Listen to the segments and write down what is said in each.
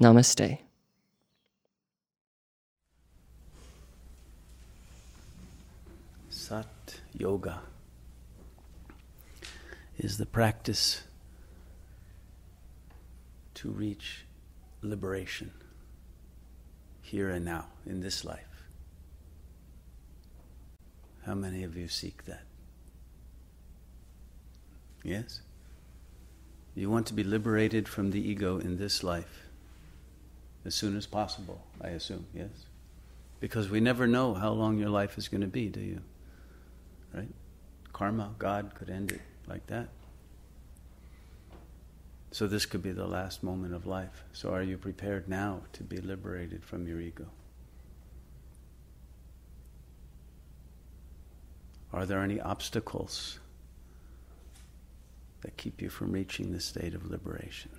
Namaste. Sat Yoga is the practice to reach liberation here and now in this life. How many of you seek that? Yes? You want to be liberated from the ego in this life as soon as possible, I assume, yes? Because we never know how long your life is going to be, do you? Right? Karma, God could end it like that. So this could be the last moment of life. So are you prepared now to be liberated from your ego? Are there any obstacles that keep you from reaching the state of liberation?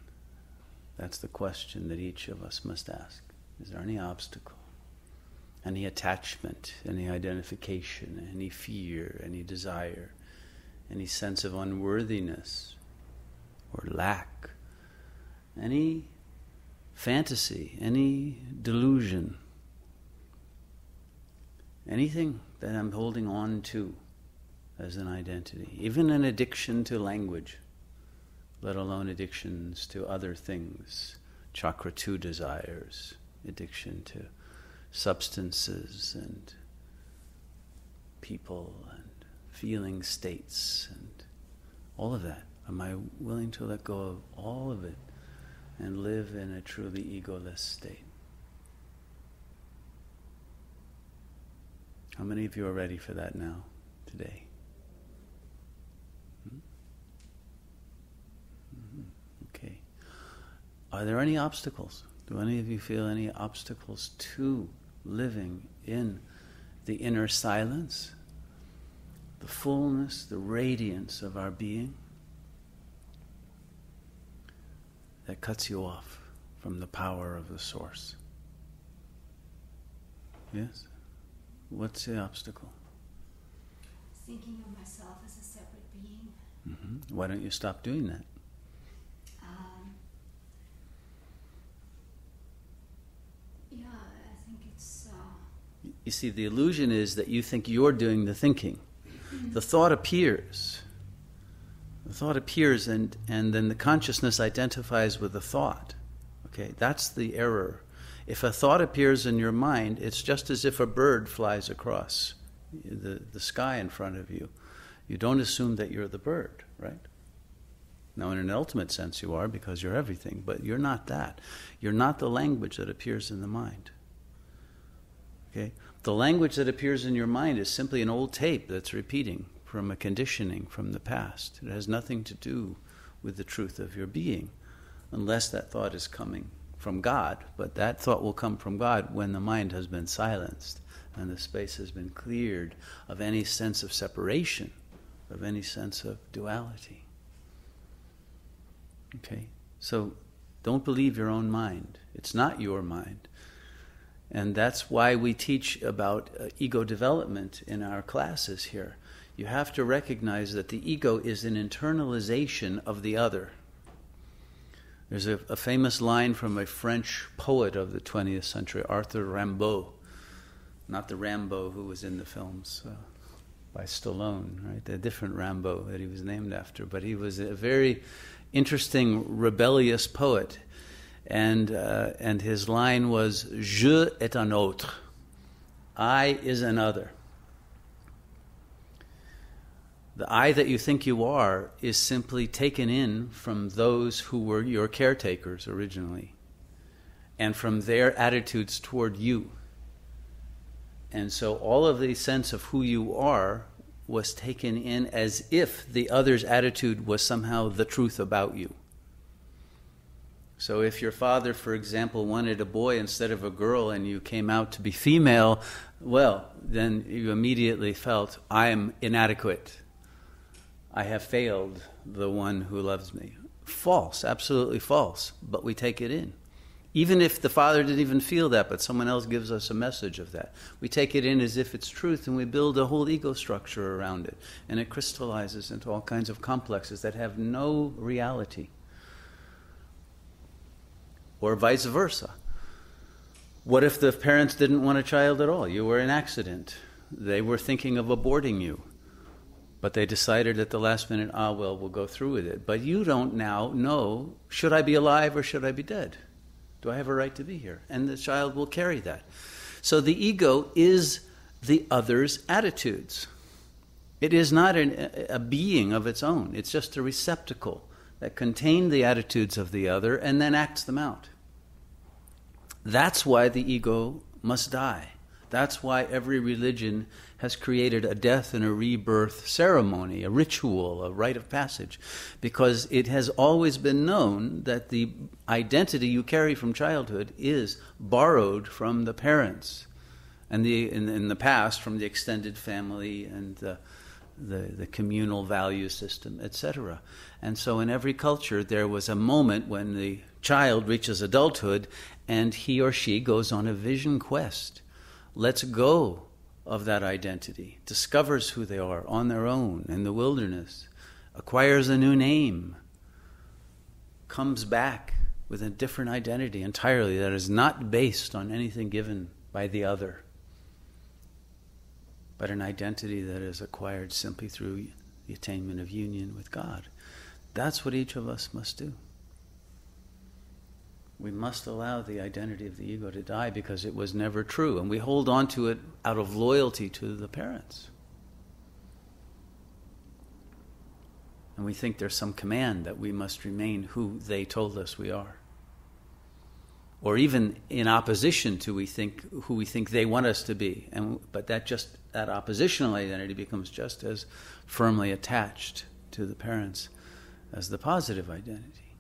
That's the question that each of us must ask. Is there any obstacle? Any attachment, any identification, any fear, any desire, any sense of unworthiness or lack, any fantasy, any delusion, anything that I'm holding on to as an identity, even an addiction to language, let alone addictions to other things, chakra 2 desires, addiction to substances and people and feeling states and all of that. Am I willing to let go of all of it and live in a truly egoless state? How many of you are ready for that now, today? Hmm? Mm-hmm. Okay. Are there any obstacles? Do any of you feel any obstacles to living in the inner silence, the fullness, the radiance of our being that cuts you off from the power of the source? Yes? What's the obstacle? Thinking of myself as a separate being. Mm-hmm. Why don't you stop doing that? Yeah, I think it's. Uh, You see, the illusion is that you think you're doing the thinking. The thought appears. The thought appears, and, and then the consciousness identifies with the thought. Okay, that's the error. If a thought appears in your mind, it's just as if a bird flies across the, the sky in front of you. You don't assume that you're the bird, right? Now, in an ultimate sense, you are because you're everything, but you're not that. You're not the language that appears in the mind. Okay? The language that appears in your mind is simply an old tape that's repeating from a conditioning from the past. It has nothing to do with the truth of your being, unless that thought is coming from God. But that thought will come from God when the mind has been silenced and the space has been cleared of any sense of separation, of any sense of duality. Okay? So don't believe your own mind. It's not your mind. And that's why we teach about uh, ego development in our classes here. You have to recognize that the ego is an internalization of the other. There's a, a famous line from a French poet of the 20th century, Arthur Rimbaud, not the Rambo who was in the films uh, by Stallone, right? The different Rambo that he was named after, but he was a very interesting, rebellious poet and uh, and his line was "Je est un autre," I is another. The I that you think you are is simply taken in from those who were your caretakers originally, and from their attitudes toward you. And so all of the sense of who you are was taken in as if the other's attitude was somehow the truth about you. So if your father, for example, wanted a boy instead of a girl and you came out to be female, well, then you immediately felt, I'm inadequate. I have failed the one who loves me. False, absolutely false, but we take it in. Even if the father didn't even feel that, but someone else gives us a message of that. We take it in as if it's truth and we build a whole ego structure around it. And it crystallizes into all kinds of complexes that have no reality or vice versa. What if the parents didn't want a child at all? You were an accident. They were thinking of aborting you. But they decided at the last minute, ah, well, we'll go through with it. But you don't now know should I be alive or should I be dead? Do I have a right to be here? And the child will carry that. So the ego is the other's attitudes. It is not an, a being of its own, it's just a receptacle that contains the attitudes of the other and then acts them out. That's why the ego must die. That's why every religion has created a death and a rebirth ceremony, a ritual, a rite of passage, because it has always been known that the identity you carry from childhood is borrowed from the parents, and the in, in the past from the extended family and the, the, the communal value system, etc. And so, in every culture, there was a moment when the child reaches adulthood and he or she goes on a vision quest, lets go of that identity, discovers who they are on their own in the wilderness, acquires a new name, comes back with a different identity entirely that is not based on anything given by the other, but an identity that is acquired simply through the attainment of union with God. That's what each of us must do we must allow the identity of the ego to die because it was never true. And we hold on to it out of loyalty to the parents. And we think there's some command that we must remain who they told us we are. Or even in opposition to we think who we think they want us to be. And but that just that oppositional identity becomes just as firmly attached to the parents as the positive identity.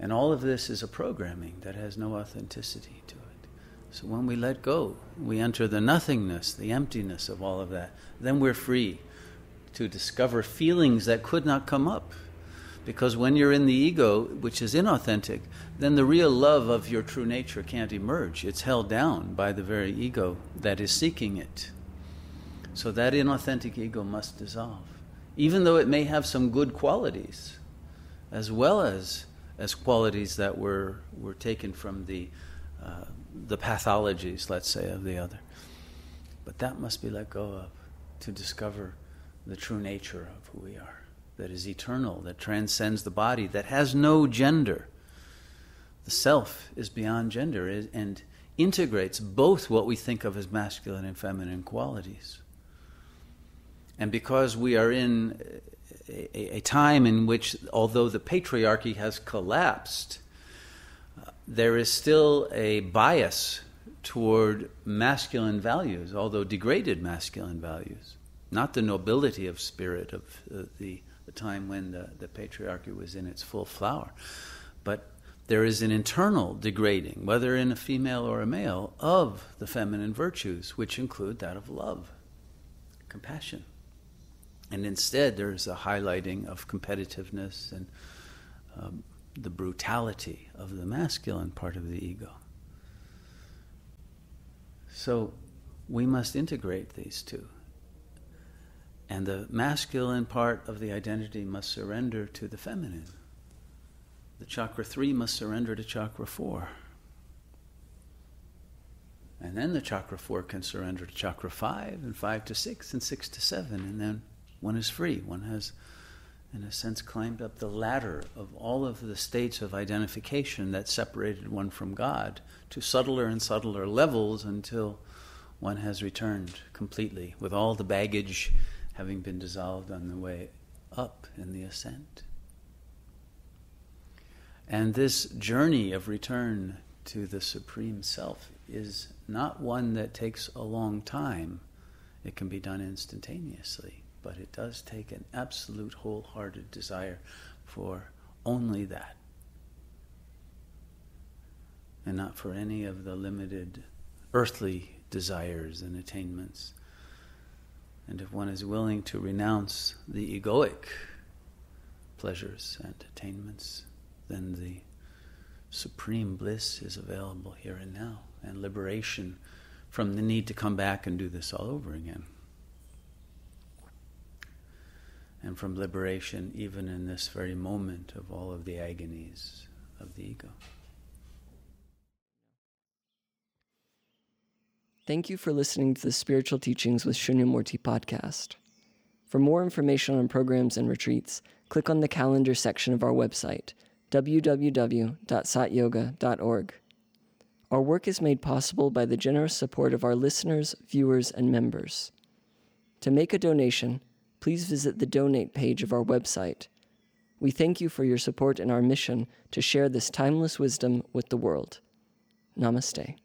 And all of this is a programming that has no authenticity to it. So when we let go, we enter the nothingness, the emptiness of all of that. Then we're free to discover feelings that could not come up. Because when you're in the ego, which is inauthentic, then the real love of your true nature can't emerge. It's held down by the very ego that is seeking it. So that inauthentic ego must dissolve. Even though it may have some good qualities, as well as as qualities that were, were taken from the, uh, the pathologies, let's say, of the other. But that must be let go of to discover the true nature of who we are, that is eternal, that transcends the body, that has no gender. The self is beyond gender and integrates both what we think of as masculine and feminine qualities. And because we are in a, a, time in which, although the patriarchy has collapsed, uh, there is still a bias toward masculine values, although degraded masculine values, not the nobility of spirit of uh, the, the time when the, the patriarchy was in its full flower. But there is an internal degrading, whether in a female or a male, of the feminine virtues, which include that of love, compassion. And instead, there's a highlighting of competitiveness and um, the brutality of the masculine part of the ego. So we must integrate these two. And the masculine part of the identity must surrender to the feminine. The chakra three must surrender to chakra four. And then the chakra four can surrender to chakra five, and five to six, and six to seven, and then one is free. One has, in a sense, climbed up the ladder of all of the states of identification that separated one from God to subtler and subtler levels until one has returned completely, with all the baggage having been dissolved on the way up in the ascent. And this journey of return to the Supreme Self is not one that takes a long time. It can be done instantaneously but it does take an absolute wholehearted desire for only that. And not for any of the limited earthly desires and attainments. And if one is willing to renounce the egoic pleasures and attainments, then the supreme bliss is available here and now, and liberation from the need to come back and do this all over again. And from liberation, even in this very moment of all of the agonies of the ego. Thank you for listening to the Spiritual Teachings with Shunyamurti podcast. For more information on programs and retreats, click on the calendar section of our website, www.satyoga.org. Our work is made possible by the generous support of our listeners, viewers, and members. To make a donation, please visit the donate page of our website. We thank you for your support in our mission to share this timeless wisdom with the world. Namaste.